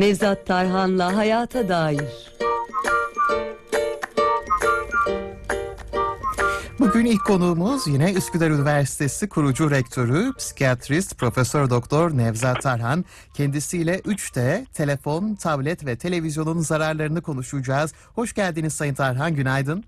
Nevzat Tarhan'la Hayata Dair. Bugün ilk konuğumuz yine Üsküdar Üniversitesi kurucu rektörü, psikiyatrist Profesör Doktor Nevzat Tarhan. Kendisiyle 3D, telefon, tablet ve televizyonun zararlarını konuşacağız. Hoş geldiniz Sayın Tarhan, günaydın.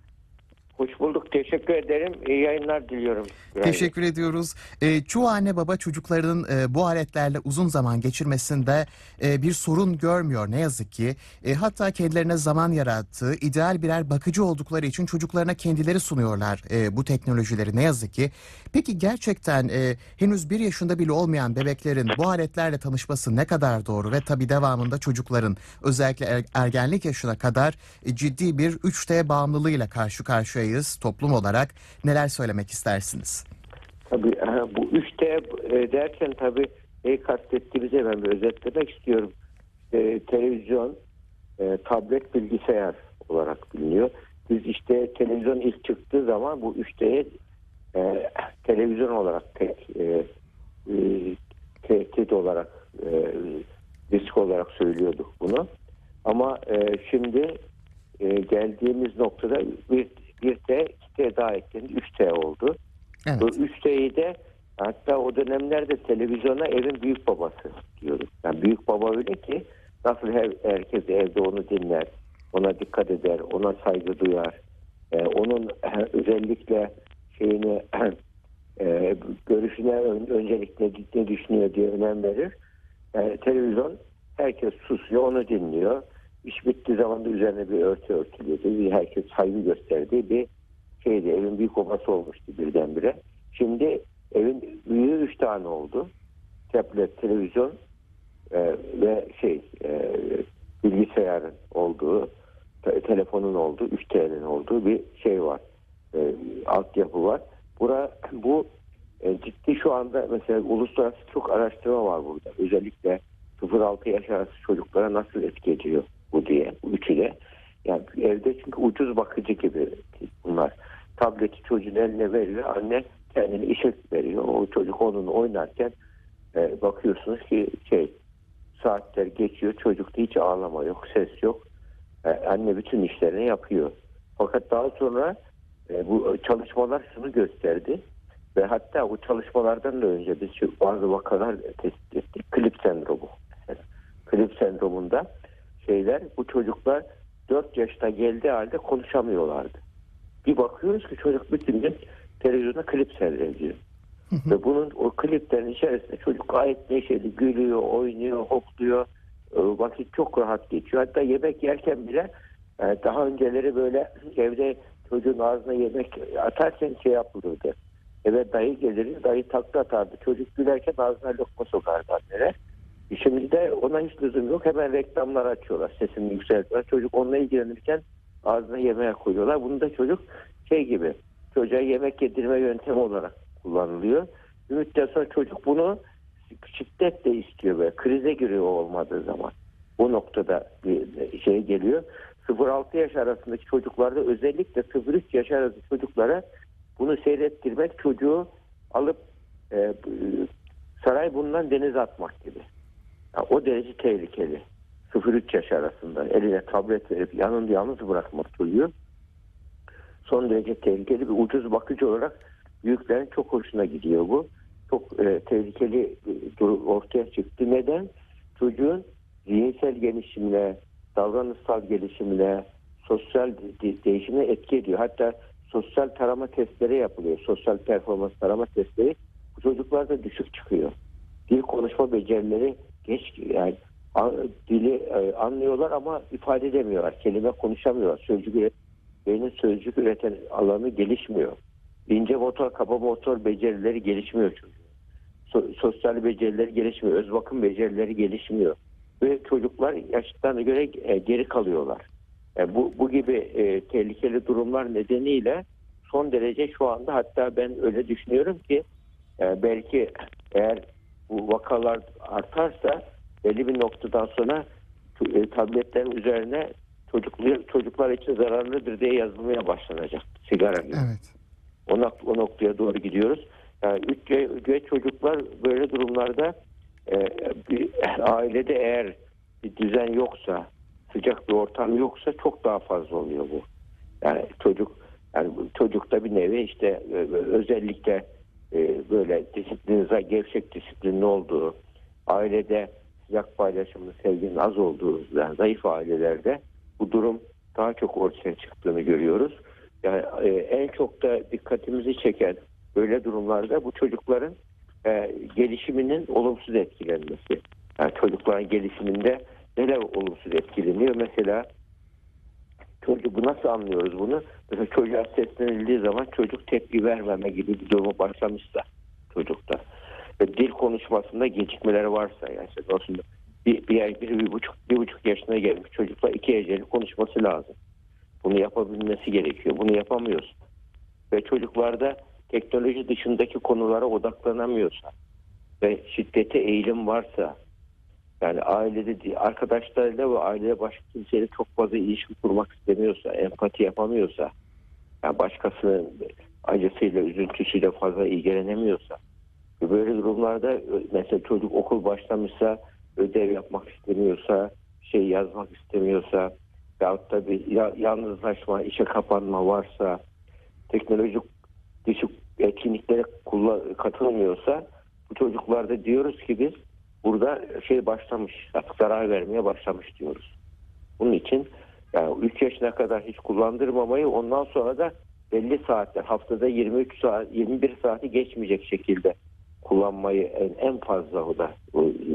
Hoş bulduk. Teşekkür ederim. İyi yayınlar diliyorum. Teşekkür ediyoruz. E, çoğu anne baba çocuklarının e, bu aletlerle uzun zaman geçirmesinde e, bir sorun görmüyor ne yazık ki. E, hatta kendilerine zaman yarattığı, ideal birer bakıcı oldukları için çocuklarına kendileri sunuyorlar e, bu teknolojileri ne yazık ki. Peki gerçekten e, henüz bir yaşında bile olmayan bebeklerin bu aletlerle tanışması ne kadar doğru ve tabii devamında çocukların özellikle er- ergenlik yaşına kadar e, ciddi bir 3D bağımlılığıyla karşı karşıyayız toplum olarak. Neler söylemek istersiniz? Tabii bu 3D e, derken tabii neyi kastettiğimizi hemen bir özetlemek istiyorum. E, televizyon, e, tablet, bilgisayar olarak biliniyor. Biz işte televizyon ilk çıktığı zaman bu 3D'ye e, televizyon olarak tek e, e, tehdit olarak e, risk olarak söylüyorduk bunu. Ama e, şimdi e, geldiğimiz noktada bir, bir T, iki T daha eklendi, 3T oldu. Evet. Bu 3T'yi de hatta o dönemlerde televizyona evin büyük babası diyoruz. Yani büyük baba öyle ki nasıl her, herkes evde onu dinler, ona dikkat eder, ona saygı duyar. Ee, onun özellikle şeyini e, görüşüne ön, öncelikle ne düşünüyor diye önem verir. Yani televizyon herkes susuyor, onu dinliyor. İş bittiği zaman da üzerine bir örtü örtülüyordu. Herkes saygı gösterdiği bir şeydi. Evin büyük obası olmuştu birdenbire. Şimdi evin büyüğü üç tane oldu. Tablet, televizyon e, ve şey e, bilgisayarın olduğu, te- telefonun olduğu, 3T'nin olduğu bir şey var. E, altyapı var. Bura, bu e, ciddi şu anda mesela uluslararası çok araştırma var burada. Özellikle 0-6 yaş arası çocuklara nasıl etki ediyor bu diye. Üçü de. Yani evde çünkü ucuz bakıcı gibi bunlar. Tableti çocuğun eline veriyor. Anne kendini işe veriyor. O çocuk onunla oynarken e, bakıyorsunuz ki şey saatler geçiyor. Çocukta hiç ağlama yok, ses yok. E, anne bütün işlerini yapıyor. Fakat daha sonra e, bu çalışmalar şunu gösterdi. Ve hatta bu çalışmalardan da önce biz bazı vakalar tespit ettik. Klip sendromu. Klip sendromunda şeyler bu çocuklar 4 yaşına geldiği halde konuşamıyorlardı. Bir bakıyoruz ki çocuk bütün gün televizyonda klip seyrediyor. Ve bunun o kliplerin içerisinde çocuk gayet neşeli, gülüyor, oynuyor, hopluyor. E, Vakit çok rahat geçiyor. Hatta yemek yerken bile e, daha önceleri böyle evde çocuğun ağzına yemek atarken şey yapılırdı. Eve dayı gelir, dayı takla atardı. Çocuk gülerken ağzına lokma sokardı anneler. E Şimdi de ona hiç lüzum yok. Hemen reklamlar açıyorlar. Sesini yükseltiyorlar. Çocuk onunla ilgilenirken ağzına yemeğe koyuyorlar. Bunu da çocuk şey gibi çocuğa yemek yedirme yöntemi olarak kullanılıyor. Bir müddet sonra çocuk bunu şiddetle istiyor böyle. Krize giriyor olmadığı zaman. Bu noktada bir şey geliyor. 0-6 yaş arasındaki çocuklarda özellikle 0-3 yaş arası çocuklara bunu seyrettirmek çocuğu alıp e, saray bundan denize atmak gibi. Ya o derece tehlikeli. 0-3 yaş arasında eline tablet verip yanında yalnız bırakmak çocuğu son derece tehlikeli bir ucuz bakıcı olarak büyüklerin çok hoşuna gidiyor bu. Çok e, tehlikeli ortaya çıktı. Neden? Çocuğun zihinsel gelişimine, davranışsal gelişimine, sosyal de- değişimine etki ediyor. Hatta sosyal tarama testleri yapılıyor. Sosyal performans tarama testleri. Bu çocuklarda düşük çıkıyor. Dil konuşma becerileri geç yani dili e, anlıyorlar ama ifade edemiyorlar. Kelime konuşamıyorlar. Sözcük üret, beynin sözcük üreten alanı gelişmiyor. İnce motor, kaba motor becerileri gelişmiyor çocuğun. So- sosyal becerileri gelişmiyor. Öz bakım becerileri gelişmiyor. Ve çocuklar yaşlarına göre e, geri kalıyorlar. E, bu, bu gibi e, tehlikeli durumlar nedeniyle son derece şu anda hatta ben öyle düşünüyorum ki e, belki eğer bu vakalar artarsa belli bir noktadan sonra e, tabletlerin üzerine çocuklar, çocuklar için zararlıdır diye yazılmaya başlanacak. Sigara gibi. Evet. O, nok- o noktaya doğru gidiyoruz. Yani üç ve- ve çocuklar böyle durumlarda e, bir ailede eğer bir düzen yoksa, sıcak bir ortam yoksa çok daha fazla oluyor bu. Yani çocuk yani çocukta bir nevi işte e, özellikle e, böyle disiplinize gevşek disiplinli olduğu, ailede sıcak paylaşımlı sevginin az olduğu yani zayıf ailelerde bu durum daha çok ortaya çıktığını görüyoruz. Yani e, en çok da dikkatimizi çeken böyle durumlarda bu çocukların e, gelişiminin olumsuz etkilenmesi. Yani çocukların gelişiminde neler olumsuz etkileniyor? Mesela çocuk nasıl anlıyoruz bunu? Mesela çocuğa seslenildiği zaman çocuk tepki vermeme gibi bir durumu başlamışsa çocukta. Ve dil konuşmasında gecikmeler varsa yani işte aslında bir, bir, bir, bir, buçuk, bir buçuk yaşına gelmiş çocukla iki heceli konuşması lazım. Bunu yapabilmesi gerekiyor. Bunu yapamıyorsun. Ve çocuklarda teknoloji dışındaki konulara odaklanamıyorsa ve şiddete eğilim varsa yani ailede arkadaşlarıyla ve ailede başka kimseyle çok fazla ilişki kurmak istemiyorsa, empati yapamıyorsa, yani başkasının acısıyla, üzüntüsüyle fazla ilgilenemiyorsa, böyle durumlarda mesela çocuk okul başlamışsa, ödev yapmak istemiyorsa, şey yazmak istemiyorsa, veyahut da bir ya- yalnızlaşma, işe kapanma varsa, teknolojik dışı etkinliklere katılmıyorsa, bu çocuklarda diyoruz ki biz burada şey başlamış, artık zarar vermeye başlamış diyoruz. Bunun için yani 3 yaşına kadar hiç kullandırmamayı ondan sonra da belli saatler haftada 23 saat 21 saati geçmeyecek şekilde kullanmayı en, en fazla o da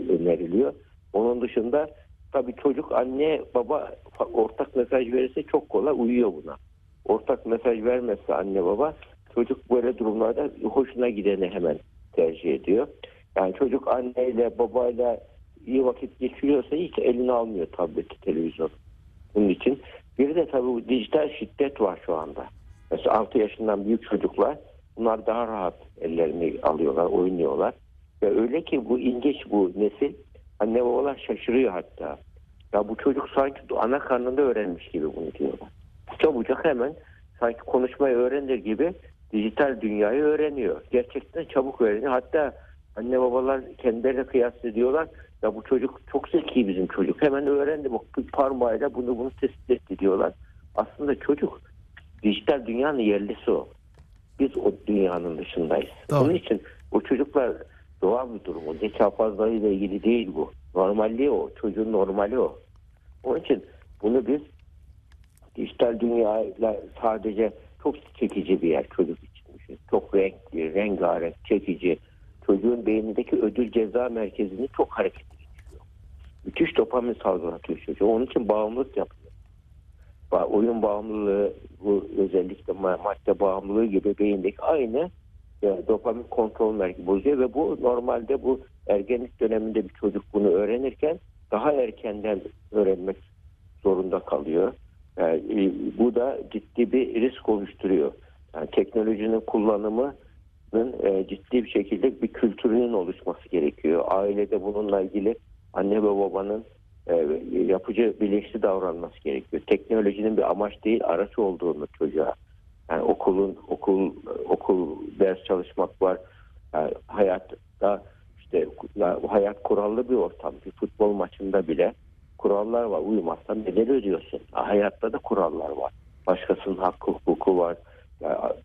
öneriliyor. Onun dışında tabii çocuk anne baba ortak mesaj verirse çok kolay uyuyor buna. Ortak mesaj vermezse anne baba çocuk böyle durumlarda hoşuna gideni hemen tercih ediyor. Yani çocuk anneyle babayla iyi vakit geçiriyorsa hiç eline almıyor tableti televizyon. Bunun için bir de tabii bu dijital şiddet var şu anda. Mesela 6 yaşından büyük çocuklar bunlar daha rahat ellerini alıyorlar, oynuyorlar. Ve öyle ki bu ilginç bu nesil anne babalar şaşırıyor hatta. Ya bu çocuk sanki ana karnında öğrenmiş gibi bunu diyorlar. Çabucak hemen sanki konuşmayı öğrenir gibi dijital dünyayı öğreniyor. Gerçekten çabuk öğreniyor. Hatta anne babalar kendilerine kıyas ediyorlar. Ya bu çocuk çok zeki bizim çocuk. Hemen öğrendi. Bak parmağıyla bunu bunu tespit etti diyorlar. Aslında çocuk dijital dünyanın yerlisi o. Biz o dünyanın dışındayız. Doğru. Onun için o çocuklar doğal bir durum. O zeka fazlalığıyla ilgili değil bu. Normalliği o. Çocuğun normali o. Onun için bunu biz dijital dünyayla sadece çok çekici bir yer çocuk için. Çok renkli, rengarenk, çekici. Çocuğun beynindeki ödül ceza merkezini çok hareketli geçiriyor. Müthiş dopamin salgılatıyor çocuğu. Onun için bağımlılık yapıyor. Oyun bağımlılığı, bu özellikle ma- madde bağımlılığı gibi beyindeki aynı e, dopamin kontrol merkezi bozuyor ve bu normalde bu ergenlik döneminde bir çocuk bunu öğrenirken daha erkenden öğrenmek zorunda kalıyor. Yani, e, bu da ciddi bir risk oluşturuyor. Yani teknolojinin kullanımının e, ciddi bir şekilde bir kültürünün oluşması gerekiyor. Ailede bununla ilgili anne ve babanın e, yapıcı bilinçli davranması gerekiyor. Teknolojinin bir amaç değil araç olduğunu çocuğa yani okulun okul okul ders çalışmak var. Yani hayatta işte ya, hayat kurallı bir ortam. Bir futbol maçında bile kurallar var. Uymazsan bedel ödüyorsun. Hayatta da kurallar var. Başkasının hakkı hukuku var.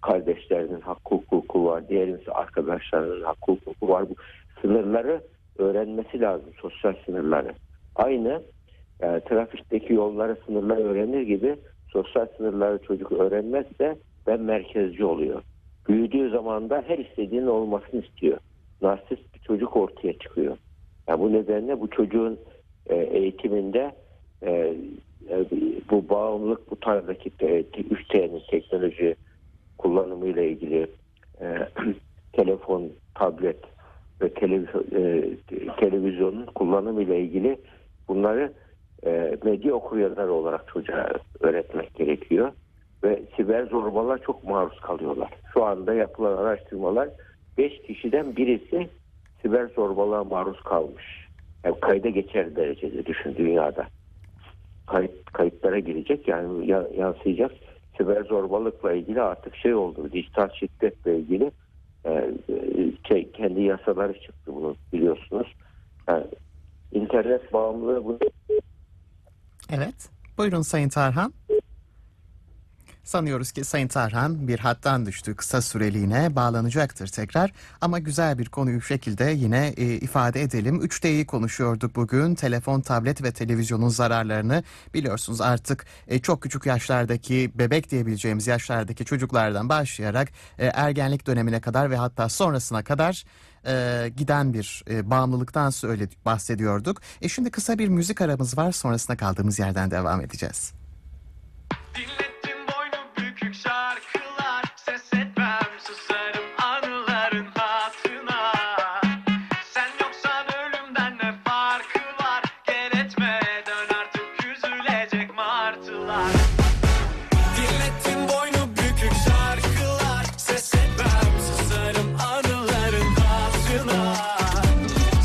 Kardeşlerinin hakkı hukuku var. Diğerinin arkadaşlarının hakkı hukuku var. Bu sınırları öğrenmesi lazım. Sosyal sınırları. Aynı e, trafikteki yolları sınırları öğrenir gibi sosyal sınırları çocuk öğrenmezse ben merkezci oluyor. Büyüdüğü zaman da her istediğinin olmasını istiyor. Narsist bir çocuk ortaya çıkıyor. Yani bu nedenle bu çocuğun e, eğitiminde e, e, bu bağımlılık bu tarzdaki e, 3T'nin teknoloji kullanımıyla ilgili e, telefon, tablet ve televizyon, e, televizyonun kullanımıyla ilgili bunları e, medya okuryazarı olarak çocuğa öğretmek gerekiyor. Ve siber zorbalar çok maruz kalıyorlar. Şu anda yapılan araştırmalar 5 kişiden birisi siber zorbalığa maruz kalmış. Yani kayda geçer derecede düşün dünyada. Kayıt, kayıtlara girecek yani ya- yansıyacak. Siber zorbalıkla ilgili artık şey oldu. Dijital şiddetle ilgili e, e, şey, kendi yasaları çıktı bunu biliyorsunuz. Yani internet bağımlılığı bunu Evet. Buyurun Sayın Tarhan. Sanıyoruz ki Sayın Tarhan bir hattan düştü kısa süreliğine bağlanacaktır tekrar ama güzel bir konuyu şekilde yine e, ifade edelim. 3D'yi konuşuyorduk bugün telefon, tablet ve televizyonun zararlarını biliyorsunuz artık e, çok küçük yaşlardaki bebek diyebileceğimiz yaşlardaki çocuklardan başlayarak e, ergenlik dönemine kadar ve hatta sonrasına kadar e, giden bir e, bağımlılıktan söyle bahsediyorduk. E şimdi kısa bir müzik aramız var sonrasında kaldığımız yerden devam edeceğiz. Dinlettim martılar Dinlettim boynu bükük şarkılar. Ses etmem susarım anıların hatırına.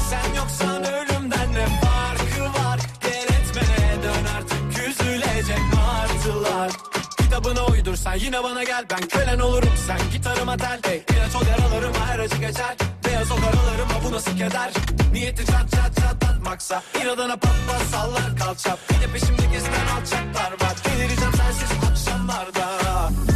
Sen yoksan ölümden ne farkı var? Gel etme dön artık üzülecek martılar. Kitabına uydursan yine bana gel Ben kölen olurum. Sen gitarıma tel hey. İlaç ol yaralarıma her acı geçer. Beyaz o karalarıma bu nasıl keder? Niyeti çat çat çatlatmaksa İnadına patlar sallar kalçap. Bir de peşimde alçaklar Delireceğim sensiz akşamlarda.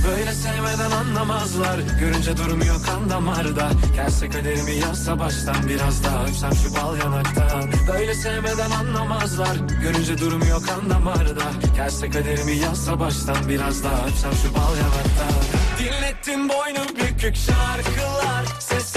Böyle sevmeden anlamazlar. Görünce durmuyor kan damarda. Gelse kaderimi yazsa baştan Biraz daha öpsem şu bal yanaktan. Böyle sevmeden anlamazlar. Görünce durmuyor kan damarda. Gelse kaderimi yazsa baştan Biraz daha öpsem şu bal yanaktan. Dinlettim boynu bükük şarkılar. Ses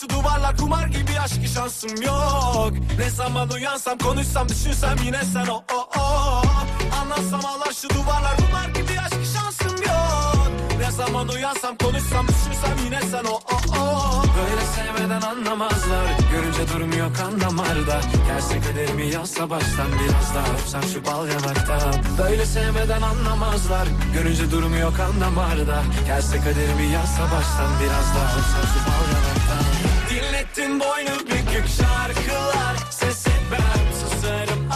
Şu duvarlar kumar gibi aşk şansım yok. Ne zaman uyansam konuşsam düşünsem yine sen o o o. Anlatsam ağlar şu duvarlar kumar gibi aşk şansım yok. Ne zaman uyansam konuşsam düşünsem yine sen o o o. Böyle sevmeden anlamazlar Görünce durmuyor kan damarda Gelse kaderimi yazsa baştan Biraz daha öpsem şu bal yanaktan Böyle sevmeden anlamazlar Görünce durmuyor kan damarda Gelse kaderimi yazsa baştan Biraz daha öpsem şu bal yanaktan Dinlettin boynu bükük şarkılar. Ses etmem susarım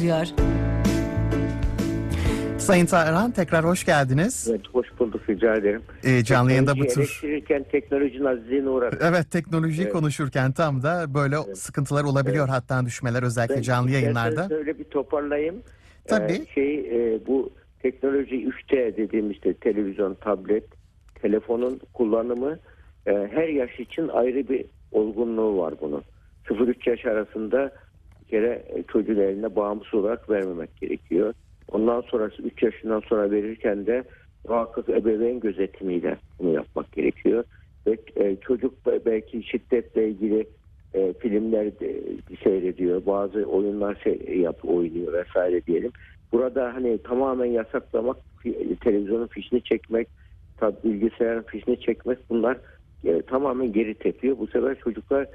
ediyor. Sayın Tarhan tekrar hoş geldiniz. Evet hoş bulduk rica ederim. Ee, canlı yayında bu tür eleştirirken teknolojinin azizliğine uğradım. Evet teknolojiyi Evet. konuşurken tam da böyle sıkıntılar olabiliyor hatta düşmeler özellikle Ben canlı yayınlarda. isterseniz öyle bir toparlayayım. Tabii. Ee, şey e, bu teknoloji 3T dediğimiz işte televizyon, tablet, telefonun kullanımı e, her yaş için ayrı bir olgunluğu var bunun. 0-3 yaş arasında kere e, çocuğun eline bağımsız olarak vermemek gerekiyor. Ondan sonrası 3 yaşından sonra verirken de muhakkak ebeveyn gözetimiyle bunu yapmak gerekiyor. Ve e, çocuk be- belki şiddetle ilgili e, filmler de seyrediyor, bazı oyunlar şey, yap oynuyor vesaire diyelim. Burada hani tamamen yasaklamak, televizyonun fişini çekmek, bilgisayarın fişini çekmek bunlar tamamen geri tepiyor. Bu sefer çocuklar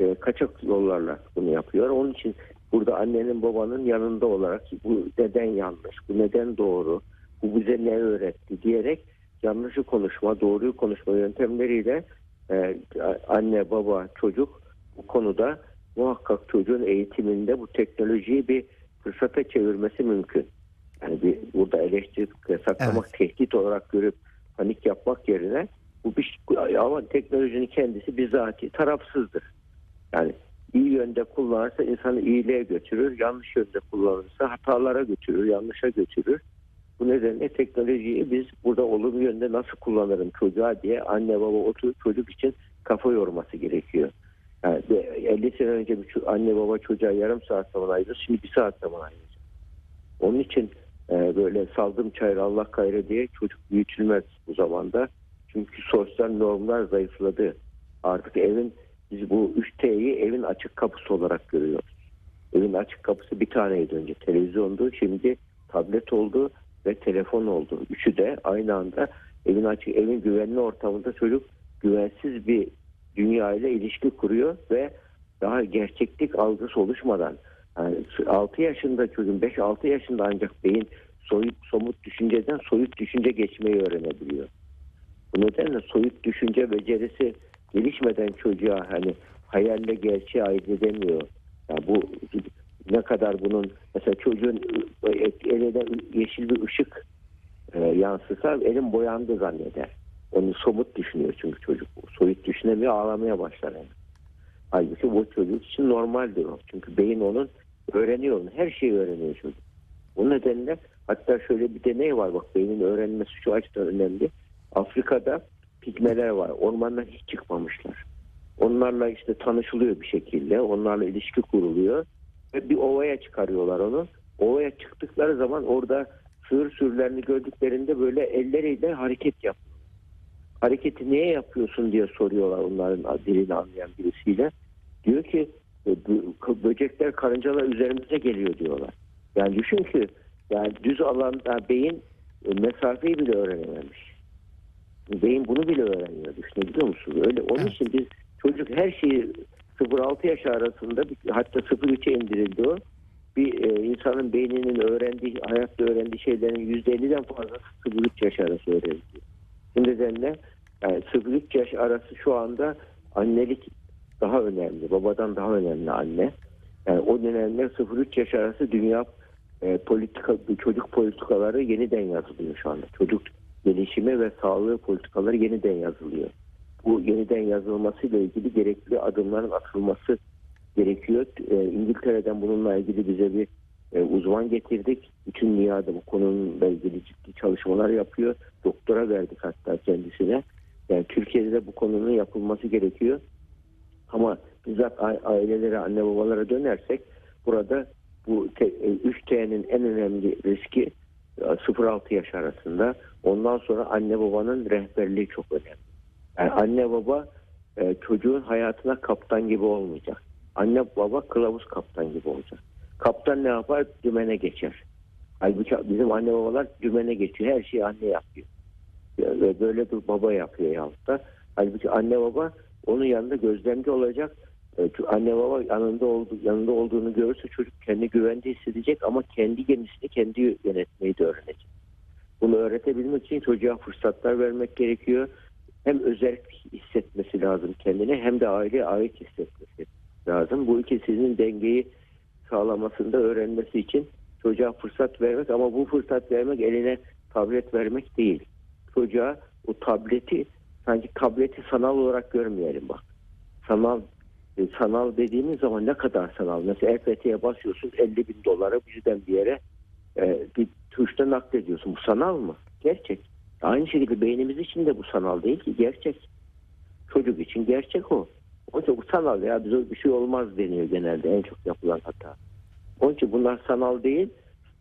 e, kaçak yollarla bunu yapıyor. Onun için burada annenin babanın yanında olarak bu neden yanlış, bu neden doğru, bu bize ne öğretti diyerek yanlışı konuşma, doğruyu konuşma yöntemleriyle e, anne, baba, çocuk bu konuda muhakkak çocuğun eğitiminde bu teknolojiyi bir fırsata çevirmesi mümkün. Yani bir burada eleştirip yasaklamak, tehdit olarak görüp panik yapmak yerine bu bir ama teknolojinin kendisi bizatihi tarafsızdır. Yani iyi yönde kullanırsa insanı iyiliğe götürür, yanlış yönde kullanırsa hatalara götürür, yanlışa götürür. Bu nedenle teknolojiyi biz burada olumlu yönde nasıl kullanırım çocuğa diye anne baba oturup çocuk için kafa yorması gerekiyor. Yani 50 sene önce bir anne baba çocuğa yarım saat zaman ayırır. Şimdi bir saat zaman ayıracak. Onun için e, böyle saldım çayır Allah gayrı diye çocuk büyütülmez bu zamanda. Çünkü sosyal normlar zayıfladı. Artık evin biz bu 3T'yi evin açık kapısı olarak görüyoruz. Evin açık kapısı bir taneydi önce televizyondu. Şimdi tablet oldu ve telefon oldu. Üçü de aynı anda evin açık evin güvenli ortamında çocuk güvensiz bir dünya ile ilişki kuruyor ve daha gerçeklik algısı oluşmadan yani 6 yaşında çocuğun 5-6 yaşında ancak beyin soyut somut düşünceden soyut düşünce geçmeyi öğrenebiliyor. Bu nedenle soyut düşünce becerisi gelişmeden çocuğa hani hayalle gerçeği ayırt edemiyor. Yani bu ne kadar bunun mesela çocuğun eline yeşil bir ışık e, yansısa elim boyandı zanneder. Onu somut düşünüyor çünkü çocuk. Soyut düşünemiyor ağlamaya başlar. Yani. Halbuki bu çocuk için normaldir o. Çünkü beyin onun öğreniyor. onu, Her şeyi öğreniyor çocuk. Bu nedenle hatta şöyle bir deney var bak beynin öğrenmesi şu açıdan önemli. Afrika'da pigmeler var. Ormandan hiç çıkmamışlar. Onlarla işte tanışılıyor bir şekilde. Onlarla ilişki kuruluyor. Ve bir ovaya çıkarıyorlar onu. Ovaya çıktıkları zaman orada sığır sürülerini gördüklerinde böyle elleriyle hareket yap. Hareketi niye yapıyorsun diye soruyorlar onların dilini anlayan birisiyle. Diyor ki "E, böcekler karıncalar üzerimize geliyor diyorlar. Yani düşün ki yani düz alanda beyin e, mesafeyi bile öğrenememiş. Beyin bunu bile öğreniyor düşünebiliyor musunuz? Öyle onun Evet. için biz çocuk her şeyi 0-6 yaş arasında hatta 0-3'e indirildi o. Bir e, insanın beyninin öğrendiği, hayatta öğrendiği şeylerin %50'den fazlası 0-3 yaş arası öğreniliyor. Bu nedenle yani 0-3 yaş arası şu anda annelik daha önemli. Babadan daha önemli anne. Yani o nedenle 0-3 yaş arası dünya e, politika, çocuk politikaları yeniden yazılıyor şu anda. Çocuk gelişimi ve sağlığı politikaları yeniden yazılıyor. Bu yeniden yazılmasıyla ilgili gerekli adımların atılması gerekiyor. E, İngiltere'den bununla ilgili bize bir e, uzman getirdik. Bütün dünyada bu konuyla ilgili ciddi çalışmalar yapıyor. Doktora verdik hatta kendisine. Yani Türkiye'de de bu konunun yapılması gerekiyor. Ama bizzat ailelere, anne babalara dönersek burada bu te- e, 3T'nin en önemli riski e, 0-6 yaş arasında. Ondan sonra anne babanın rehberliği çok önemli. Yani anne baba e, çocuğun hayatına kaptan gibi olmayacak. Anne baba kılavuz kaptan gibi olacak. Kaptan ne yapar? Dümene geçer. Halbuki bizim anne babalar dümene geçiyor. Her şeyi anne yapıyor. Ve böyle bir baba yapıyor yahut da. Halbuki anne baba onun yanında gözlemci olacak. E, Anne baba yanında oldu, yanında olduğunu görürse çocuk kendi güvende hissedecek ama kendi gemisini kendi yönetmeyi de öğrenecek. Bunu öğretebilmek için çocuğa fırsatlar vermek gerekiyor. Hem özel hissetmesi lazım kendine hem de aileye ait hissetmesi lazım. Bu ikisinin dengeyi sağlamasında öğrenmesi için çocuğa fırsat vermek ama bu fırsat vermek eline tablet vermek değil. Çocuğa bu tableti sanki tableti sanal olarak görmeyelim bak. Sanal e, sanal dediğimiz zaman ne kadar sanal? Mesela EFT'ye basıyorsun 50 bin dolara birden bir yere e, bir tuşla naklediyorsun. Bu sanal mı? Gerçek. Aynı şekilde beynimiz için de bu sanal değil ki gerçek. Çocuk için gerçek o. Onun için bu sanal ya bize bir şey olmaz deniyor genelde en çok yapılan hata. Onun için bunlar sanal değil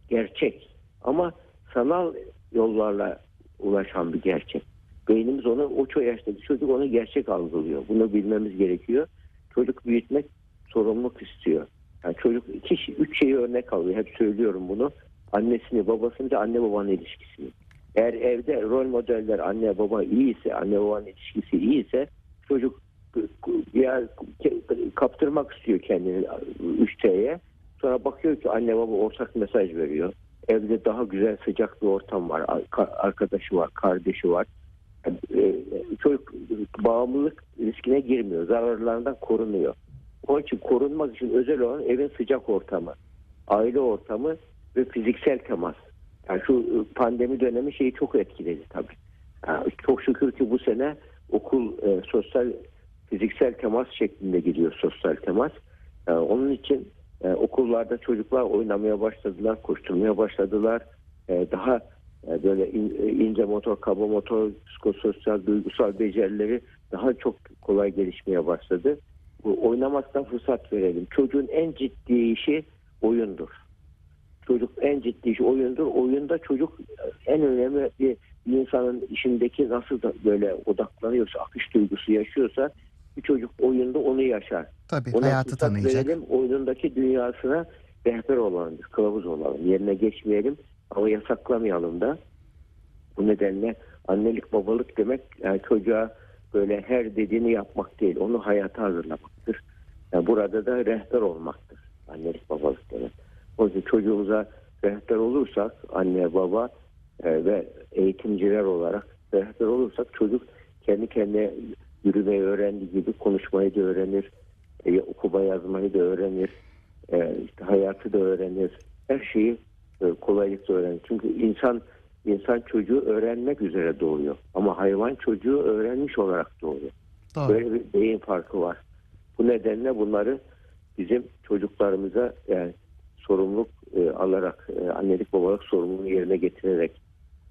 gerçek. Ama sanal yollarla ulaşan bir gerçek. Beynimiz onu o ço yaştaki çocuk onu gerçek algılıyor. Bunu bilmemiz gerekiyor. Çocuk büyütmek sorumluluk istiyor. Yani çocuk iki, şey- üç şeyi örnek alıyor. Hep söylüyorum bunu. Annesini, babasını ve anne babanın ilişkisini. Eğer evde rol modeller anne baba iyi ise, anne babanın ilişkisi iyi ise çocuk ya kaptırmak istiyor kendini 3T'ye. Sonra bakıyor ki anne baba ortak mesaj veriyor. Evde daha güzel sıcak bir ortam var. Ar- Arkadaşı var, kardeşi var. E, Çocuk bağımlılık riskine girmiyor. Zararlarından korunuyor. Onun için korunmak için özel olan evin sıcak ortamı, aile ortamı ve fiziksel temas. Yani şu pandemi dönemi şeyi çok etkiledi tabii. Yani çok şükür ki bu sene okul e, sosyal fiziksel temas şeklinde gidiyor sosyal temas. E, onun için e, okullarda çocuklar oynamaya başladılar, koşturmaya başladılar. E, daha e, böyle in- e, ince motor, kaba motor, psikososyal, duygusal becerileri daha çok kolay gelişmeye başladı. Bu oynamaktan fırsat verelim. Çocuğun en ciddi işi oyundur. Çocuk en ciddi işi oyundur. Oyunda çocuk en önemli bir, insanın işindeki nasıl da böyle odaklanıyorsa, akış duygusu yaşıyorsa bir çocuk oyunda onu yaşar. Tabii Ona hayatı tanıyacak. Verelim, oyunundaki dünyasına rehber olalım, kılavuz olalım. Yerine geçmeyelim ama yasaklamayalım da. Bu nedenle annelik babalık demek yani çocuğa böyle her dediğini yapmak değil. Onu hayata hazırlamaktır. Yani burada da rehber olmaktır. Annelik babalık demek. O yüzden çocuğumuza rehber olursak anne baba e, ve eğitimciler olarak rehber olursak çocuk kendi kendine yürümeyi öğrendiği gibi konuşmayı da öğrenir. E, okuma yazmayı da öğrenir. E, işte hayatı da öğrenir. Her şeyi e, kolaylıkla öğrenir. Çünkü insan insan çocuğu öğrenmek üzere doğuyor. Ama hayvan çocuğu öğrenmiş olarak doğuyor. Doğru. Böyle bir beyin farkı var. Bu nedenle bunları bizim çocuklarımıza yani sorumluluk e, alarak e, annelik babalık sorumluluğunu yerine getirerek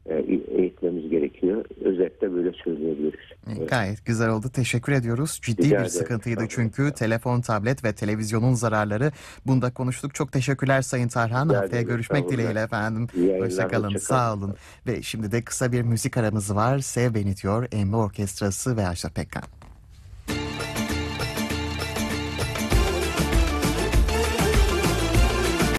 e, eğitmemiz gerekiyor. Özetle böyle söyleyebiliriz. Evet. Gayet güzel oldu. Teşekkür ediyoruz. Ciddi Rica bir ederim. sıkıntıydı olun. çünkü telefon, tablet ve televizyonun zararları. Bunda konuştuk. Çok teşekkürler Sayın Tarhan. Rica Haftaya ederim. görüşmek dileğiyle efendim. Hoşçakalın. hoşça Sağ olun. Ve şimdi de kısa bir müzik aramız var. Sev Beni diyor Emmi Orkestrası ve Ajda Pekkan.